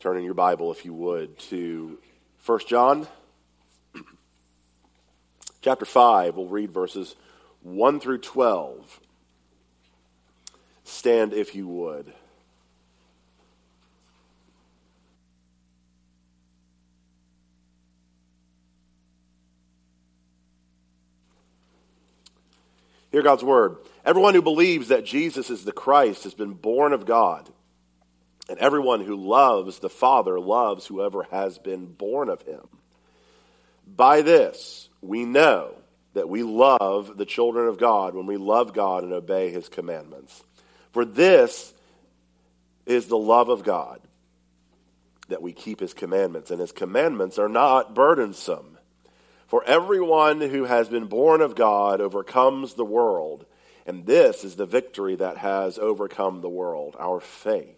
Turn in your Bible, if you would, to 1 John chapter 5. We'll read verses 1 through 12. Stand if you would. Hear God's word. Everyone who believes that Jesus is the Christ has been born of God. And everyone who loves the Father loves whoever has been born of him. By this, we know that we love the children of God when we love God and obey his commandments. For this is the love of God, that we keep his commandments, and his commandments are not burdensome. For everyone who has been born of God overcomes the world, and this is the victory that has overcome the world, our faith.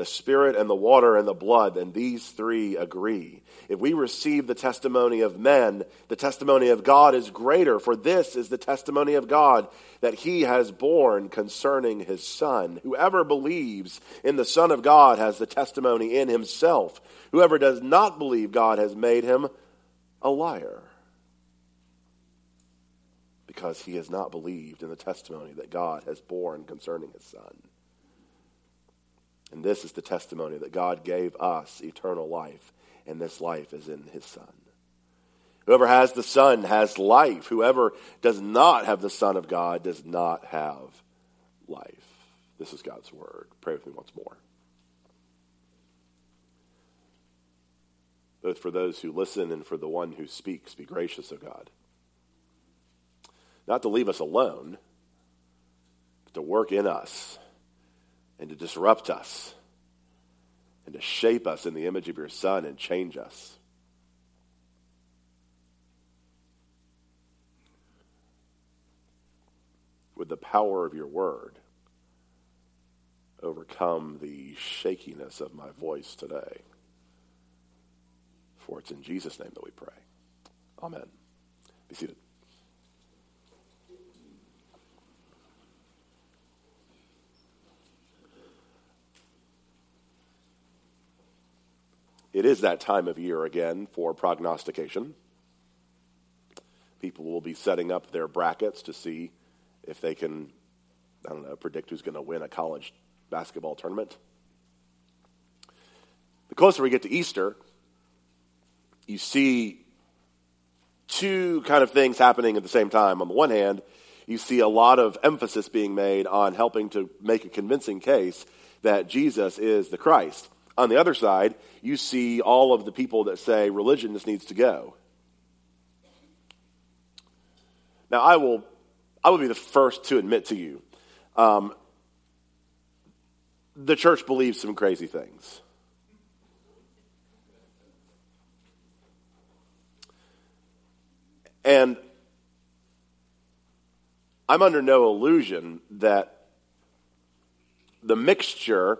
the Spirit and the water and the blood, and these three agree. If we receive the testimony of men, the testimony of God is greater, for this is the testimony of God that he has borne concerning his Son. Whoever believes in the Son of God has the testimony in himself. Whoever does not believe God has made him a liar because he has not believed in the testimony that God has borne concerning his Son. And this is the testimony that God gave us eternal life, and this life is in his Son. Whoever has the Son has life. Whoever does not have the Son of God does not have life. This is God's word. Pray with me once more. Both for those who listen and for the one who speaks, be gracious, O God. Not to leave us alone, but to work in us and to disrupt us and to shape us in the image of your Son and change us. With the power of your word, overcome the shakiness of my voice today. For it's in Jesus' name that we pray. Amen. Be seated. It is that time of year again for prognostication. People will be setting up their brackets to see if they can, I don't know, predict who's going to win a college basketball tournament. The closer we get to Easter, you see two kind of things happening at the same time. On the one hand, you see a lot of emphasis being made on helping to make a convincing case that Jesus is the Christ. On the other side, you see all of the people that say religion just needs to go. Now, I will, I will be the first to admit to you, um, the church believes some crazy things. And I'm under no illusion that the mixture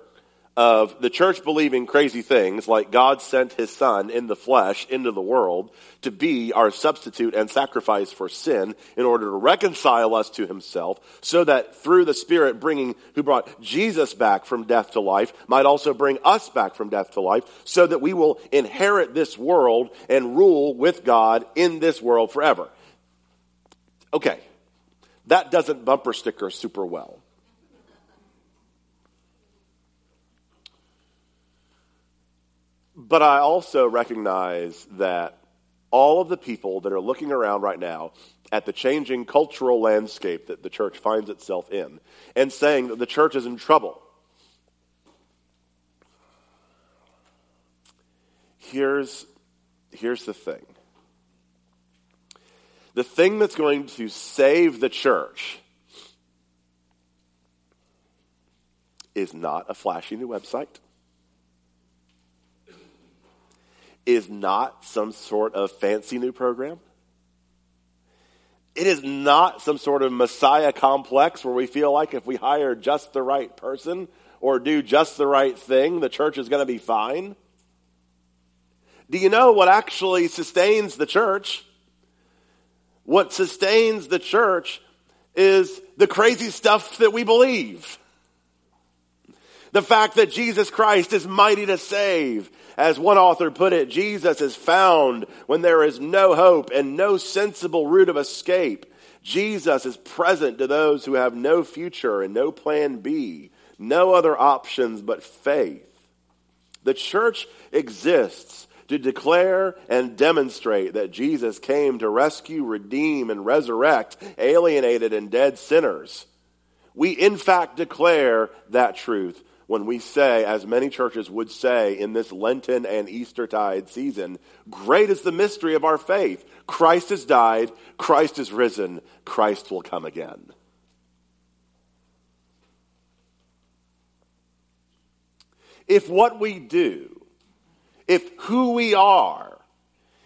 of the church believing crazy things like God sent his son in the flesh into the world to be our substitute and sacrifice for sin in order to reconcile us to himself so that through the spirit bringing who brought Jesus back from death to life might also bring us back from death to life so that we will inherit this world and rule with God in this world forever. Okay. That doesn't bumper sticker super well. But I also recognize that all of the people that are looking around right now at the changing cultural landscape that the church finds itself in and saying that the church is in trouble. Here's, here's the thing the thing that's going to save the church is not a flashy new website is not some sort of fancy new program. It is not some sort of messiah complex where we feel like if we hire just the right person or do just the right thing, the church is going to be fine. Do you know what actually sustains the church? What sustains the church is the crazy stuff that we believe. The fact that Jesus Christ is mighty to save. As one author put it, Jesus is found when there is no hope and no sensible route of escape. Jesus is present to those who have no future and no plan B, no other options but faith. The church exists to declare and demonstrate that Jesus came to rescue, redeem, and resurrect alienated and dead sinners. We, in fact, declare that truth when we say, as many churches would say in this Lenten and Eastertide season, great is the mystery of our faith. Christ has died, Christ is risen, Christ will come again. If what we do, if who we are,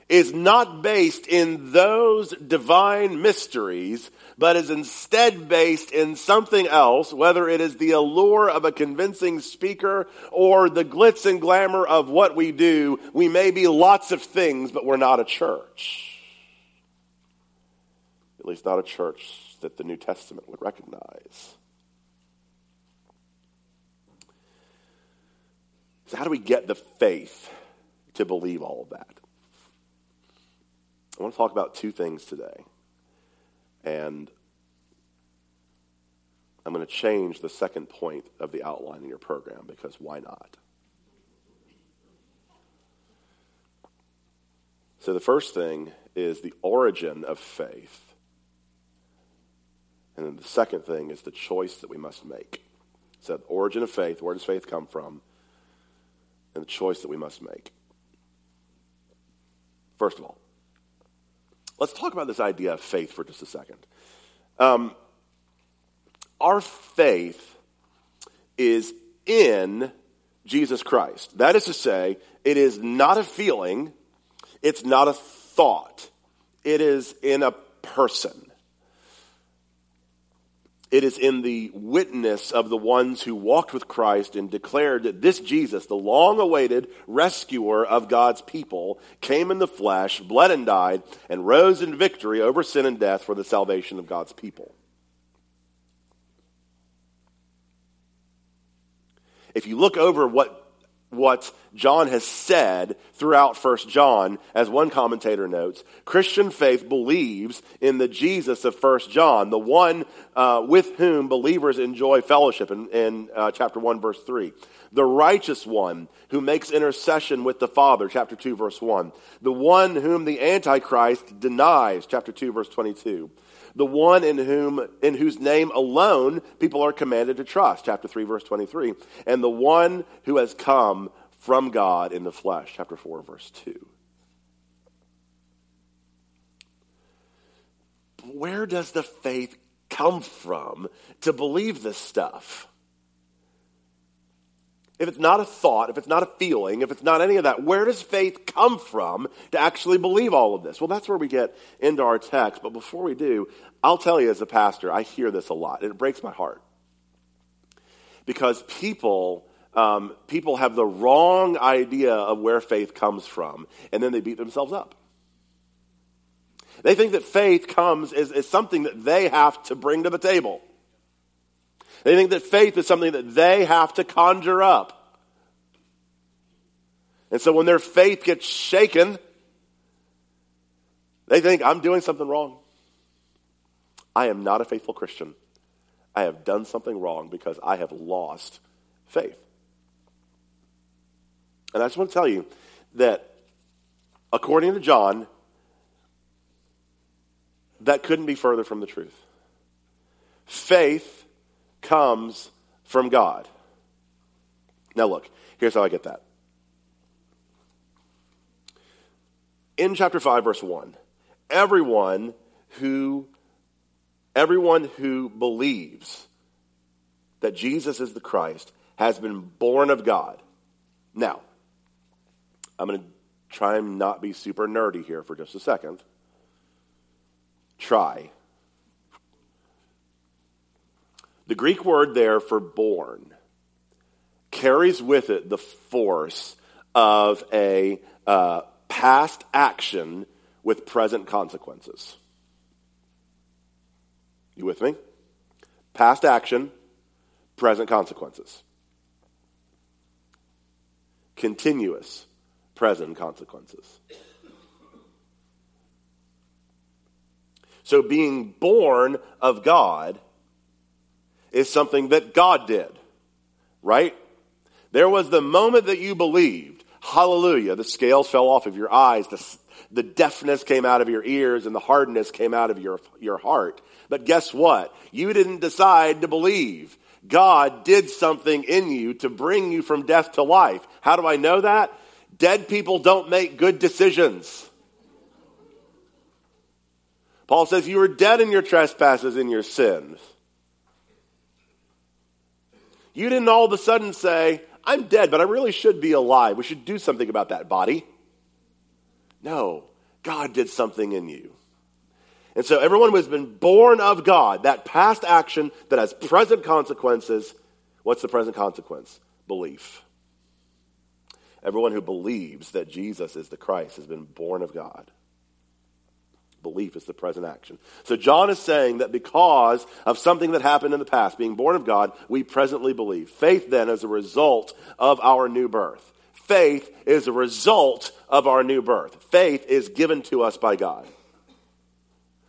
is not based in those divine mysteries, but is instead based in something else, whether it is the allure of a convincing speaker or the glitz and glamour of what we do, we may be lots of things, but we're not a church. At least not a church that the New Testament would recognize. So, how do we get the faith to believe all of that? I want to talk about two things today. And I'm going to change the second point of the outline in your program because why not? So, the first thing is the origin of faith. And then the second thing is the choice that we must make. So, the origin of faith, where does faith come from? And the choice that we must make. First of all, let's talk about this idea of faith for just a second. Um, our faith is in Jesus Christ. That is to say, it is not a feeling, it's not a thought, it is in a person. It is in the witness of the ones who walked with Christ and declared that this Jesus, the long awaited rescuer of God's people, came in the flesh, bled and died, and rose in victory over sin and death for the salvation of God's people. If you look over what what John has said throughout First John, as one commentator notes, Christian faith believes in the Jesus of First John, the one uh, with whom believers enjoy fellowship in, in uh, chapter 1, verse 3. The righteous one who makes intercession with the Father, chapter 2, verse 1. The one whom the Antichrist denies, chapter 2, verse 22 the one in whom in whose name alone people are commanded to trust. Chapter 3 verse 23 and the one who has come from god in the flesh. Chapter 4 verse 2 where does the faith come from to believe this stuff if it's not a thought, if it's not a feeling, if it's not any of that, where does faith come from to actually believe all of this? Well, that's where we get into our text. But before we do, I'll tell you as a pastor, I hear this a lot, and it breaks my heart. Because people, um, people have the wrong idea of where faith comes from, and then they beat themselves up. They think that faith comes as, as something that they have to bring to the table. They think that faith is something that they have to conjure up. And so when their faith gets shaken, they think, I'm doing something wrong. I am not a faithful Christian. I have done something wrong because I have lost faith. And I just want to tell you that according to John, that couldn't be further from the truth. Faith comes from God. Now, look, here's how I get that. In chapter 5, verse 1, everyone who everyone who believes that Jesus is the Christ has been born of God. Now, I'm going to try and not be super nerdy here for just a second. Try, The Greek word there for born carries with it the force of a uh, past action with present consequences. You with me? Past action, present consequences. Continuous present consequences. So being born of God is something that God did, right? There was the moment that you believed. Hallelujah. The scales fell off of your eyes. The, the deafness came out of your ears and the hardness came out of your, your heart. But guess what? You didn't decide to believe. God did something in you to bring you from death to life. How do I know that? Dead people don't make good decisions. Paul says, You were dead in your trespasses and your sins. You didn't all of a sudden say, I'm dead, but I really should be alive. We should do something about that body. No, God did something in you. And so everyone who has been born of God, that past action that has present consequences, what's the present consequence? Belief. Everyone who believes that Jesus is the Christ has been born of God. Belief is the present action. So John is saying that because of something that happened in the past, being born of God, we presently believe. Faith then is a result of our new birth. Faith is a result of our new birth. Faith is given to us by God.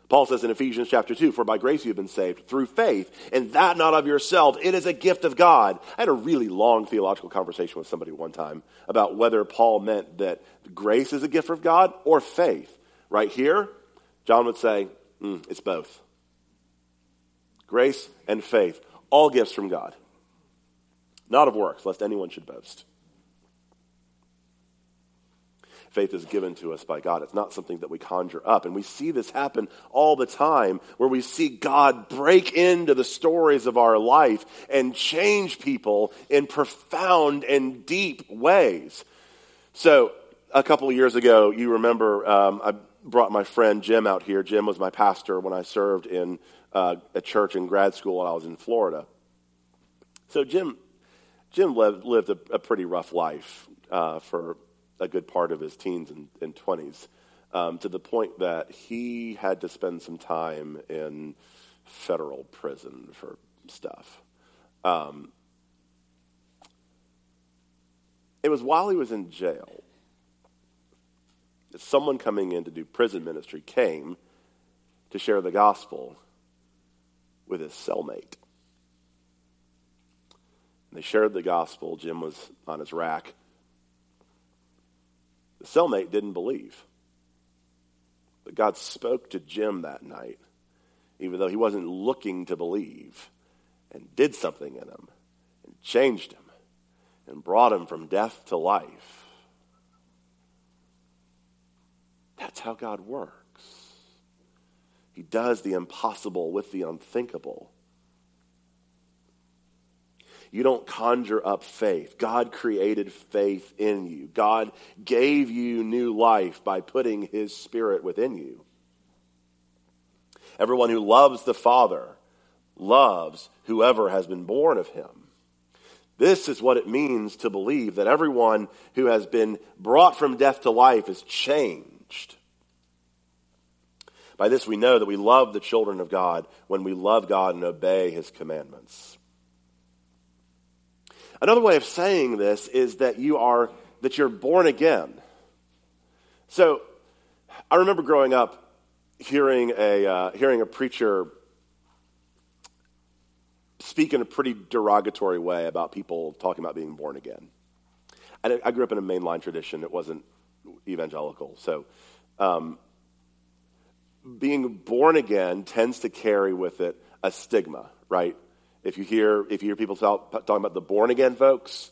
Paul says in Ephesians chapter 2, For by grace you have been saved through faith, and that not of yourself. It is a gift of God. I had a really long theological conversation with somebody one time about whether Paul meant that grace is a gift of God or faith. Right here, John would say, mm, it's both. Grace and faith, all gifts from God, not of works, lest anyone should boast faith is given to us by God. It's not something that we conjure up. And we see this happen all the time where we see God break into the stories of our life and change people in profound and deep ways. So, a couple of years ago, you remember um, I brought my friend Jim out here. Jim was my pastor when I served in uh, a church in grad school when I was in Florida. So, Jim, Jim lived, lived a, a pretty rough life uh, for a good part of his teens and, and 20s um, to the point that he had to spend some time in federal prison for stuff. Um, it was while he was in jail that someone coming in to do prison ministry came to share the gospel with his cellmate. And they shared the gospel. Jim was on his rack the cellmate didn't believe. But God spoke to Jim that night, even though he wasn't looking to believe, and did something in him, and changed him, and brought him from death to life. That's how God works. He does the impossible with the unthinkable. You don't conjure up faith. God created faith in you. God gave you new life by putting His Spirit within you. Everyone who loves the Father loves whoever has been born of Him. This is what it means to believe that everyone who has been brought from death to life is changed. By this we know that we love the children of God when we love God and obey His commandments. Another way of saying this is that you are that you're born again. So, I remember growing up hearing a uh, hearing a preacher speak in a pretty derogatory way about people talking about being born again. I, I grew up in a mainline tradition; it wasn't evangelical, so. Um, being born again tends to carry with it a stigma, right? If you hear, if you hear people talk, talking about the born again folks,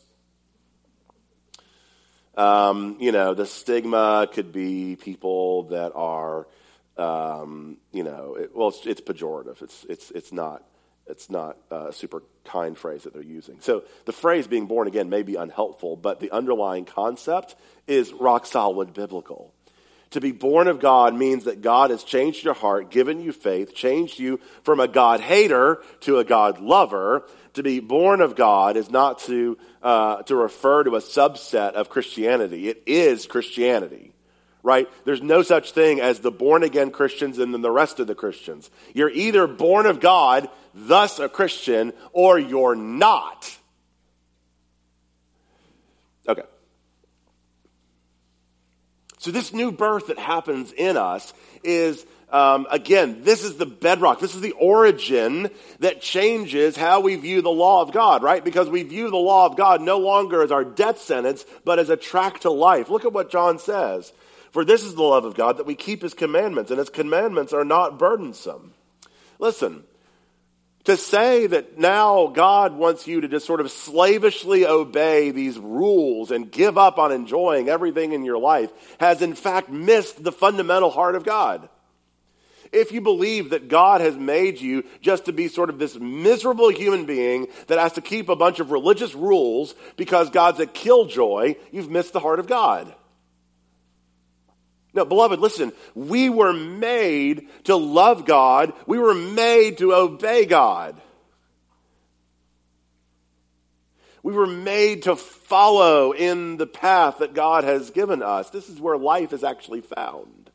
um, you know, the stigma could be people that are, um, you know, it, well, it's, it's, pejorative. It's, it's, it's not, it's not a super kind phrase that they're using. So the phrase being born again may be unhelpful, but the underlying concept is rock solid biblical To be born of God means that God has changed your heart, given you faith, changed you from a God hater to a God lover. To be born of God is not to, uh, to refer to a subset of Christianity. It is Christianity right? There's no such thing as the born again Christians and then the rest of the Christians. You're either born of God, thus a Christian, or you're not. Okay. So, this new birth that happens in us is, um, again, this is the bedrock. This is the origin that changes how we view the law of God, right? Because we view the law of God no longer as our death sentence, but as a track to life. Look at what John says. For this is the love of God, that we keep his commandments, and his commandments are not burdensome. Listen, to say that now God wants you to just sort of slavishly obey these rules and give up on enjoying everything in your life has in fact missed the fundamental heart of God. If you believe that God has made you just to be sort of this miserable human being that has to keep a bunch of religious rules because God's a killjoy, you've missed the heart of God. No, beloved, listen, we were made to love God. We were made to obey God. We were made to follow in the path that God has given us. This is where life is actually found.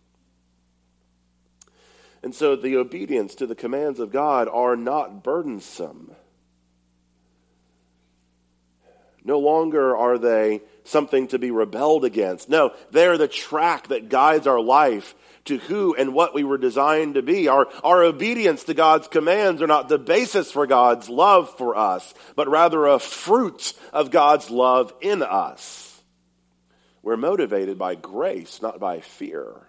And so the obedience to the commands of God are not burdensome. No longer are they something to be rebelled against. No, they're the track that guides our life to who and what we were designed to be. Our, our obedience to God's commands are not the basis for God's love for us, but rather a fruit of God's love in us. We're motivated by grace, not by fear.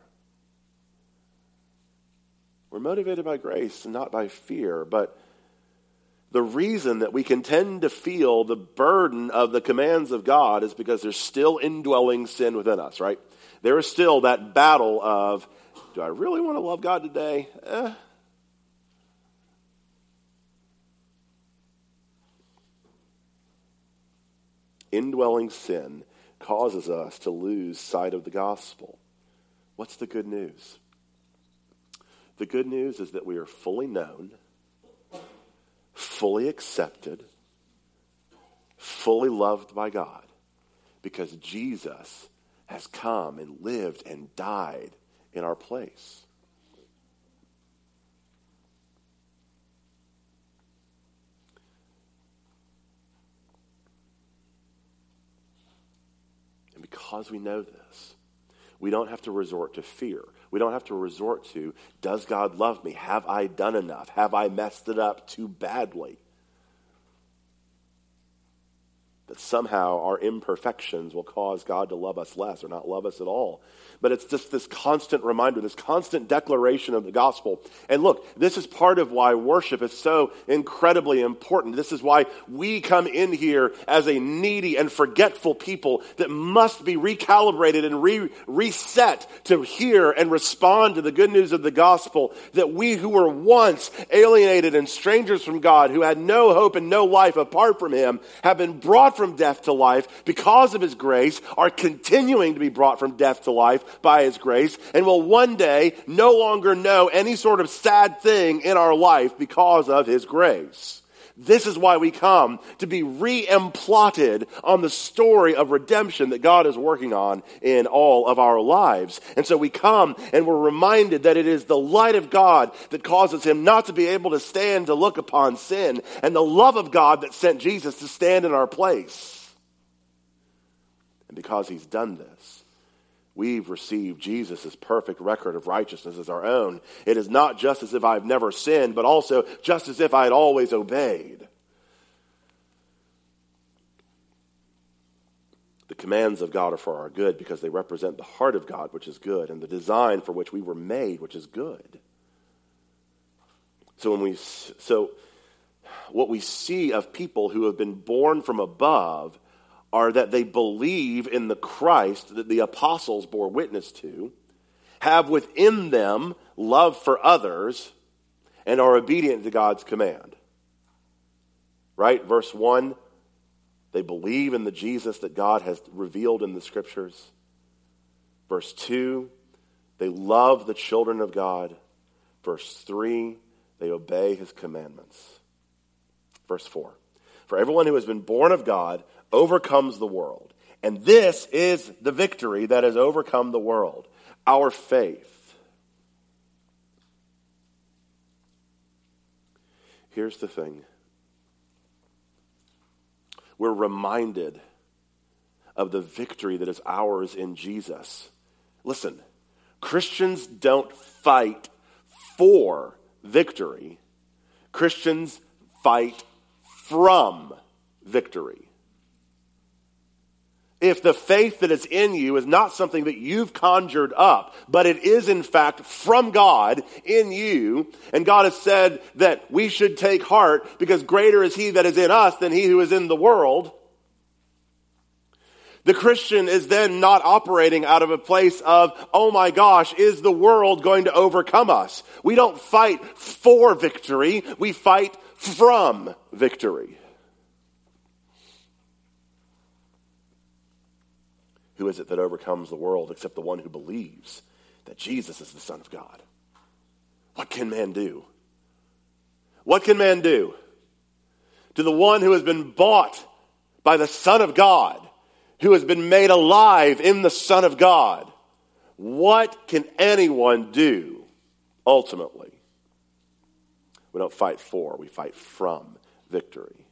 We're motivated by grace not by fear, but the reason that we can tend to feel the burden of the commands of God is because there's still indwelling sin within us, right? There is still that battle of, do I really want to love God today? Eh. Indwelling sin causes us to lose sight of the gospel. What's the good news? The good news is that we are fully known fully accepted, fully loved by God because Jesus has come and lived and died in our place. And because we know this, we don't have to resort to fear. We don't have to resort to, does God love me? Have I done enough? Have I messed it up too badly? That somehow our imperfections will cause God to love us less or not love us at all. But it's just this constant reminder, this constant declaration of the gospel. And look, this is part of why worship is so incredibly important. This is why we come in here as a needy and forgetful people that must be recalibrated and re- reset to hear and respond to the good news of the gospel. That we who were once alienated and strangers from God, who had no hope and no life apart from Him, have been brought from death to life because of His grace, are continuing to be brought from death to life by His grace and will one day no longer know any sort of sad thing in our life because of His grace. This is why we come to be re-emplotted on the story of redemption that God is working on in all of our lives. And so we come and we're reminded that it is the light of God that causes him not to be able to stand to look upon sin and the love of God that sent Jesus to stand in our place. And because he's done this, we've received Jesus' perfect record of righteousness as our own. It is not just as if I've never sinned, but also just as if I had always obeyed. The commands of God are for our good because they represent the heart of God, which is good, and the design for which we were made, which is good. So when we so what we see of people who have been born from above are that they believe in the Christ that the apostles bore witness to, have within them love for others, and are obedient to God's command. Right? Verse 1 they believe in the Jesus that God has revealed in the scriptures. Verse 2 They love the children of God. Verse 3, they obey his commandments. Verse 4, for everyone who has been born of God overcomes the world. And this is the victory that has overcome the world our faith. Here's the thing we're reminded of the victory that is ours in Jesus. Listen, Christians don't fight for victory, Christians fight from victory. If the faith that is in you is not something that you've conjured up, but it is in fact from God in you, and God has said that we should take heart because greater is He that is in us than He who is in the world, the Christian is then not operating out of a place of, oh my gosh, is the world going to overcome us? We don't fight for victory, we fight from victory. Who is it that overcomes the world except the one who believes that Jesus is the Son of God? What can man do? What can man do? To the one who has been bought by the Son of God who has been made alive in the Son of God. What can anyone do ultimately? We don't fight for, we fight from victory.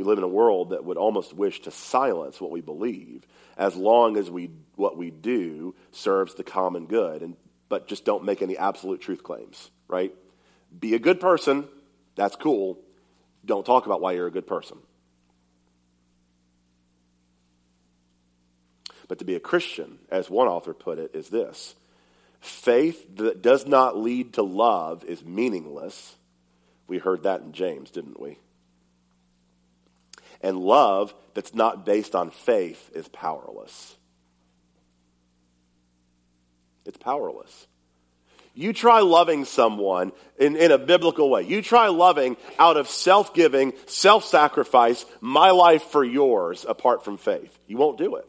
We live in a world that would almost wish to silence what we believe as long as we, what we do serves the common good, and, but just don't make any absolute truth claims, right? Be a good person, that's cool. Don't talk about why you're a good person. But to be a Christian, as one author put it, is this faith that does not lead to love is meaningless. We heard that in James, didn't we? And love that's not based on faith is powerless. It's powerless. You try loving someone in, in a biblical way. You try loving out of self giving, self sacrifice, my life for yours apart from faith. You won't do it.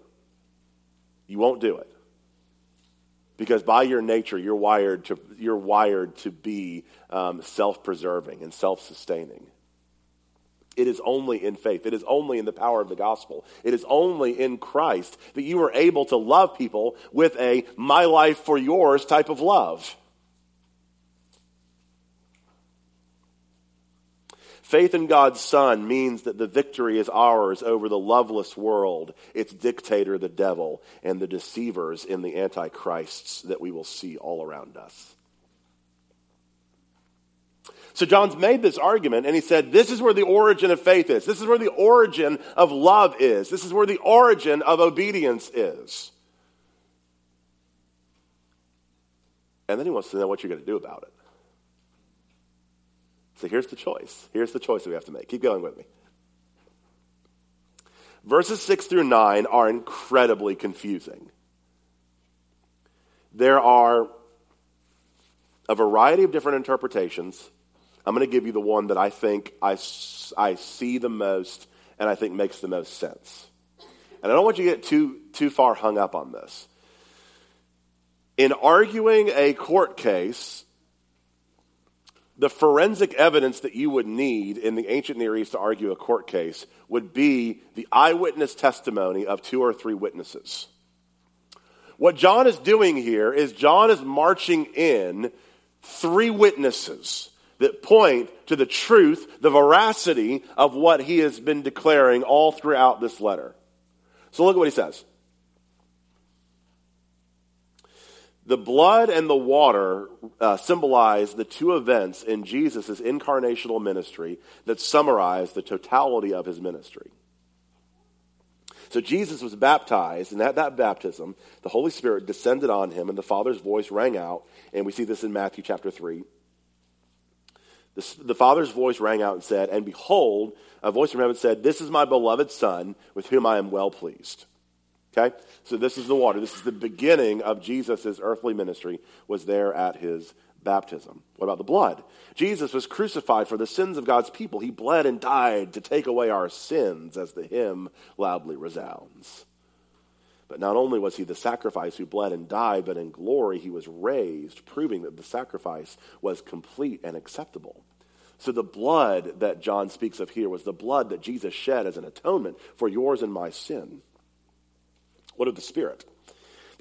You won't do it. Because by your nature, you're wired to, you're wired to be um, self preserving and self sustaining. It is only in faith. It is only in the power of the gospel. It is only in Christ that you are able to love people with a my life for yours type of love. Faith in God's Son means that the victory is ours over the loveless world, its dictator, the devil, and the deceivers in the antichrists that we will see all around us. So John's made this argument and he said, This is where the origin of faith is. This is where the origin of love is. This is where the origin of obedience is. And then he wants to know what you're going to do about it. So here's the choice. Here's the choice that we have to make. Keep going with me. Verses 6 through 9 are incredibly confusing. There are a variety of different interpretations. I'm going to give you the one that I think I, I see the most and I think makes the most sense. And I don't want you to get too, too far hung up on this. In arguing a court case, the forensic evidence that you would need in the ancient Near East to argue a court case would be the eyewitness testimony of two or three witnesses. What John is doing here is John is marching in three witnesses that point to the truth, the veracity of what he has been declaring all throughout this letter. So look at what he says. The blood and the water uh, symbolize the two events in Jesus' incarnational ministry that summarize the totality of his ministry. So Jesus was baptized, and at that baptism, the Holy Spirit descended on him, and the Father's voice rang out. And we see this in Matthew chapter 3. The, the Father's voice rang out and said, And behold, a voice from heaven said, This is my beloved Son, with whom I am well pleased. Okay? So this is the water. This is the beginning of Jesus' earthly ministry, was there at his baptism. What about the blood? Jesus was crucified for the sins of God's people. He bled and died to take away our sins, as the hymn loudly resounds. But not only was he the sacrifice who bled and died, but in glory he was raised, proving that the sacrifice was complete and acceptable. So the blood that John speaks of here was the blood that Jesus shed as an atonement for yours and my sin. What of the Spirit?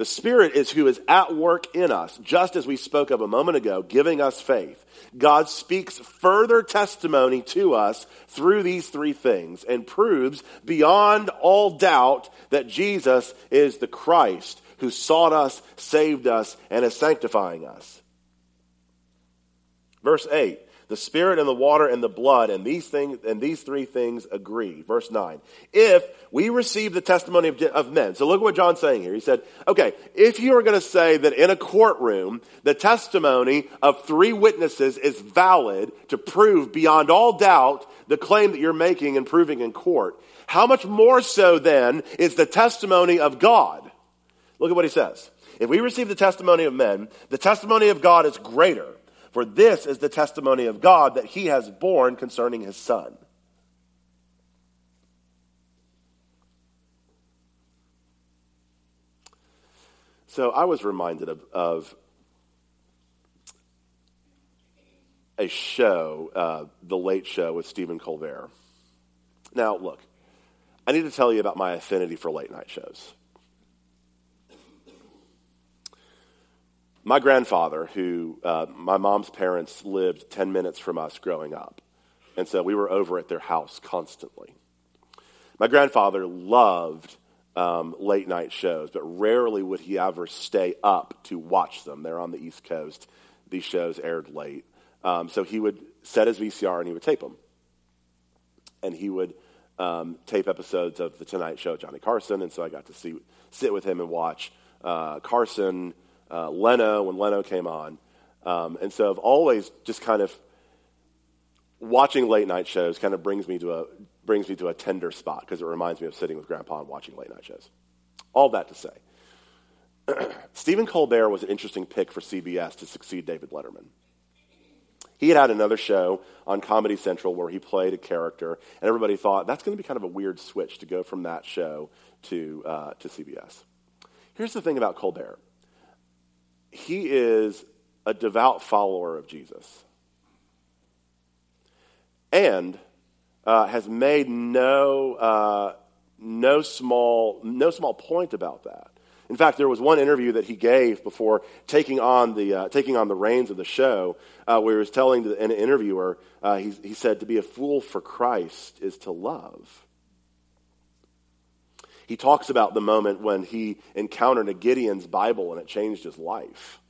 The Spirit is who is at work in us, just as we spoke of a moment ago, giving us faith. God speaks further testimony to us through these three things and proves beyond all doubt that Jesus is the Christ who sought us, saved us, and is sanctifying us. Verse 8 the spirit and the water and the blood and these things and these three things agree. Verse 9 if we receive the testimony of, of men. So look at what john's saying here. He said okay if you are going to say that in a courtroom the testimony of three witnesses is valid to prove beyond all doubt the claim that you're making and proving in court how much more so then is the testimony of god? Look at what he says. If we receive the testimony of men the testimony of god is greater for this is the testimony of God that he has borne concerning his son. So I was reminded of, of a show, uh, The Late Show with Stephen Colbert. Now, look, I need to tell you about my affinity for late night shows. My grandfather, who uh, my mom's parents lived 10 minutes from us growing up. And so we were over at their house constantly. My grandfather loved um, late night shows, but rarely would he ever stay up to watch them. They're on the East Coast. These shows aired late. Um, so he would set his VCR and he would tape them. And he would um, tape episodes of The Tonight Show, Johnny Carson. And so I got to see, sit with him and watch uh, Carson uh, Leno when Leno came on. Um, and so I've always just kind of watching late night shows kind of brings me to a brings me to a tender spot because it reminds me of sitting with grandpa and watching late night shows. All that to say, Stephen Colbert was an interesting pick for CBS to succeed David Letterman. He had had another show on Comedy Central where he played a character, and everybody thought that's going to be kind of a weird switch to go from that show to, uh, to CBS. Here's the thing about Colbert he is a devout follower of Jesus and uh, has made no, uh, no, small, no small point about that. In fact, there was one interview that he gave before taking on the, uh, taking on the reins of the show uh, where he was telling an interviewer, uh, he, he said, To be a fool for Christ is to love. He talks about the moment when he encountered a Gideon's Bible and it changed his life.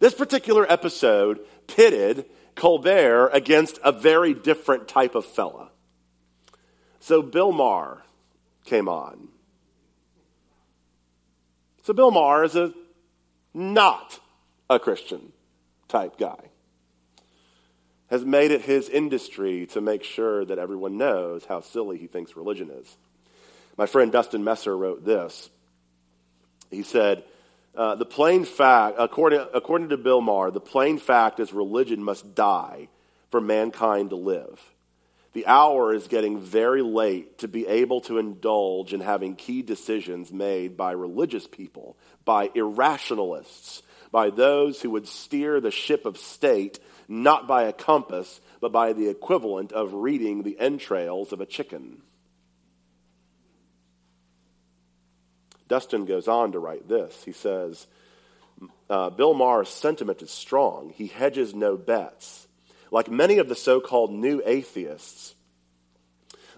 This particular episode pitted Colbert against a very different type of fella. So Bill Maher came on. So Bill Maher is a not a Christian type guy has made it his industry to make sure that everyone knows how silly he thinks religion is. My friend Dustin Messer wrote this. He said, uh, The plain fact, according, according to Bill Maher, the plain fact is religion must die for mankind to live. The hour is getting very late to be able to indulge in having key decisions made by religious people, by irrationalists, by those who would steer the ship of state not by a compass, but by the equivalent of reading the entrails of a chicken. Dustin goes on to write this. He says, uh, Bill Maher's sentiment is strong. He hedges no bets. Like many of the so called new atheists,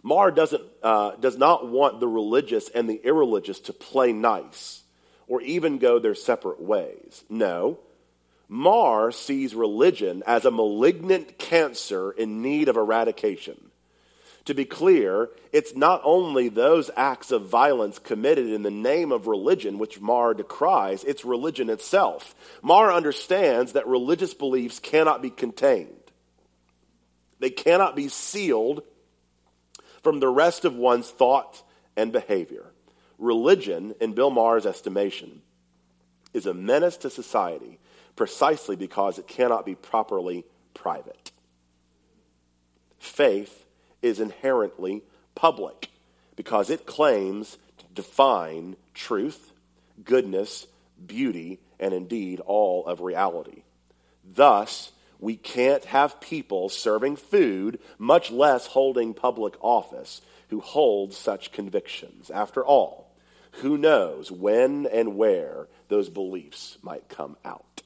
Maher doesn't, uh, does not want the religious and the irreligious to play nice or even go their separate ways. No, Maher sees religion as a malignant cancer in need of eradication. To be clear, it's not only those acts of violence committed in the name of religion which Maher decries, it's religion itself. Maher understands that religious beliefs cannot be contained, they cannot be sealed from the rest of one's thought and behavior. Religion, in Bill Maher's estimation, is a menace to society precisely because it cannot be properly private. Faith is inherently public because it claims to define truth, goodness, beauty, and indeed all of reality. Thus, we can't have people serving food, much less holding public office, who hold such convictions. After all, who knows when and where those beliefs might come out?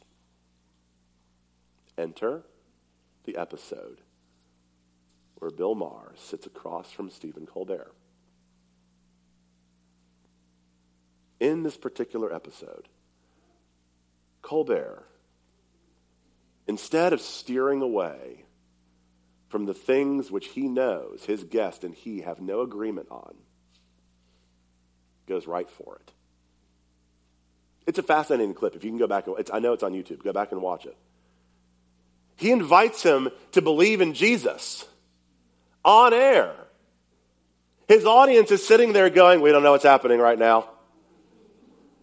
Enter the episode where Bill Maher sits across from Stephen Colbert. In this particular episode, Colbert, instead of steering away from the things which he knows his guest and he have no agreement on, goes right for it. It's a fascinating clip. If you can go back, I know it's on YouTube. Go back and watch it. He invites him to believe in Jesus on air. His audience is sitting there going, We don't know what's happening right now.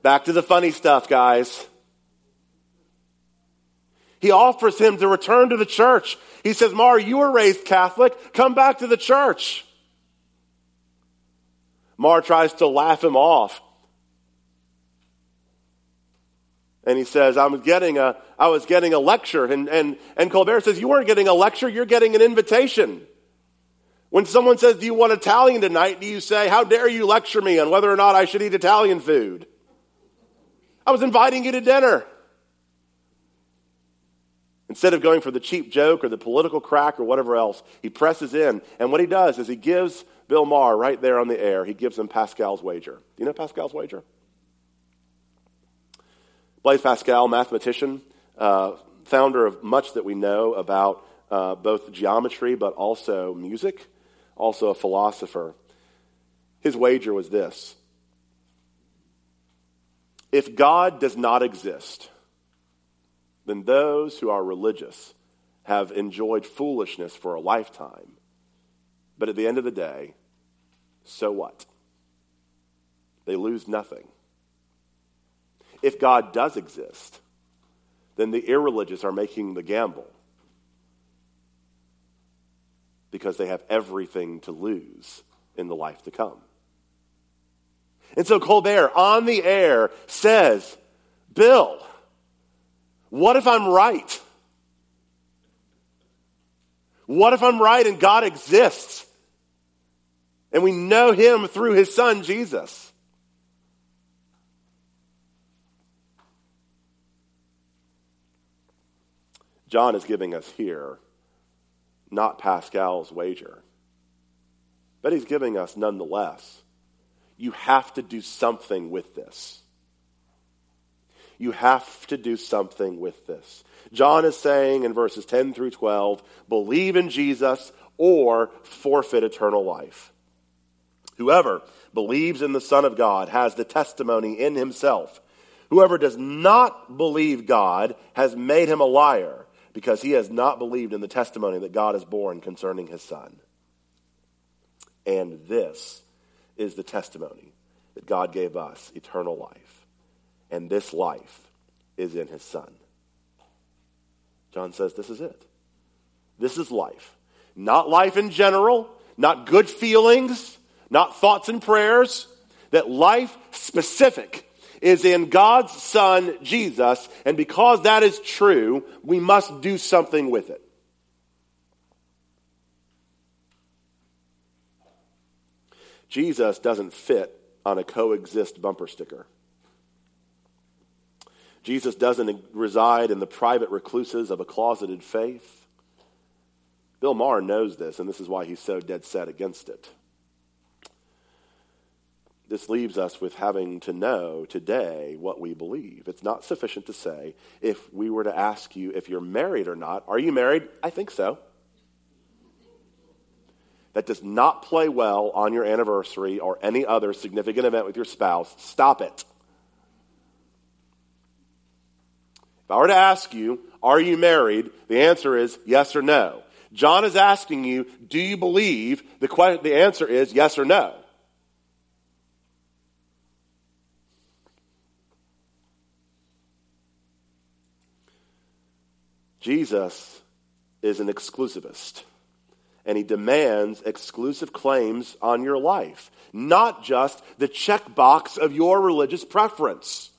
Back to the funny stuff, guys. He offers him to return to the church. He says, Maher, you were raised Catholic. Come back to the church. Maher tries to laugh him off. And he says, I was getting a, I was getting a lecture. And, and, and Colbert says, You weren't getting a lecture, you're getting an invitation. When someone says, Do you want Italian tonight? Do you say, How dare you lecture me on whether or not I should eat Italian food? I was inviting you to dinner. Instead of going for the cheap joke or the political crack or whatever else, he presses in. And what he does is he gives Bill Maher right there on the air, he gives him Pascal's wager. Do you know Pascal's wager? Blaise Pascal, mathematician, uh, founder of much that we know about uh, both geometry but also music, also a philosopher. His wager was this If God does not exist, then those who are religious have enjoyed foolishness for a lifetime. But at the end of the day, so what? They lose nothing. If God does exist, then the irreligious are making the gamble because they have everything to lose in the life to come. And so Colbert on the air says, Bill, what if I'm right? What if I'm right and God exists? And we know him through his son, Jesus. John is giving us here not Pascal's wager, but he's giving us nonetheless. You have to do something with this. You have to do something with this. John is saying in verses 10 through 12 believe in Jesus or forfeit eternal life. Whoever believes in the Son of God has the testimony in himself. Whoever does not believe God has made him a liar because he has not believed in the testimony that God has borne concerning his Son. And this is the testimony that God gave us eternal life. And this life is in his Son. John says this is it. This is life. Not life in general, not good feelings, not thoughts and prayers, that life specific is in God's Son, Jesus, and because that is true, we must do something with it. Jesus doesn't fit on a coexist bumper sticker. Jesus doesn't reside in the private recluses of a closeted faith. Bill Maher knows this, and this is why he's so dead set against it this leaves us with having to know today what we believe. It's not sufficient to say, if we were to ask you if you're married or not, are you married? I think so. That does not play well on your anniversary or any other significant event with your spouse. Stop it. If I were to ask you, are you married? The answer is yes or no. John is asking you, do you believe? The, que- the answer is yes or no. Jesus is an exclusivist. and he demands exclusive claims on your life, not just the checkbox of your religious preference.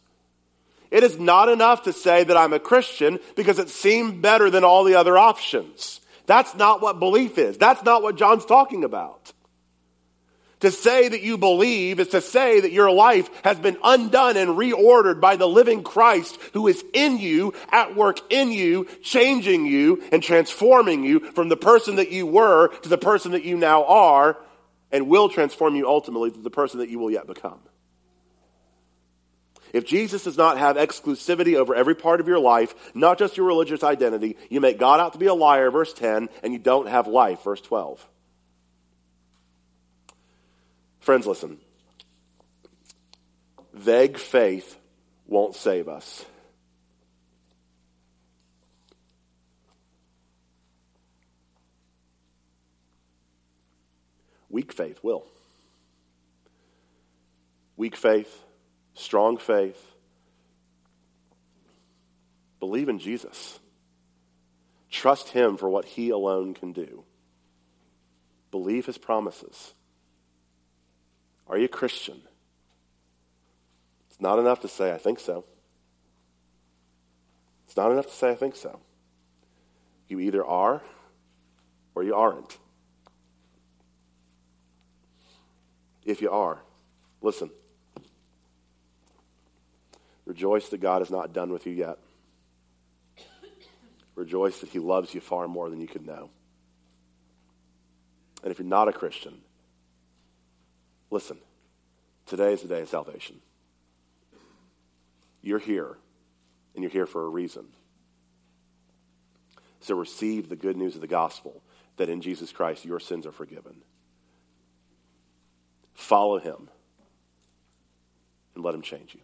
It is not enough to say that I'm a Christian because it seemed better than all the other options. That's not what belief is. That's not what John's talking about. To say that you believe is to say that your life has been undone and reordered by the living Christ who is in you, at work in you, changing you and transforming you from the person that you were to the person that you now are, and will transform you ultimately to the person that you will yet become. If Jesus does not have exclusivity over every part of your life, not just your religious identity, you make God out to be a liar, verse 10, and you don't have life, verse 12. Friends, listen. Vague faith won't save us. Weak faith will. Weak faith, strong faith. Believe in Jesus. Trust Him for what He alone can do. Believe His promises. Are you a Christian? It's not enough to say, I think so. It's not enough to say, I think so. You either are or you aren't. If you are, listen. Rejoice that God is not done with you yet. Rejoice that He loves you far more than you could know. And if you're not a Christian, Listen, today is the day of salvation. You're here, and you're here for a reason. So receive the good news of the gospel that in Jesus Christ your sins are forgiven. Follow him and let him change you.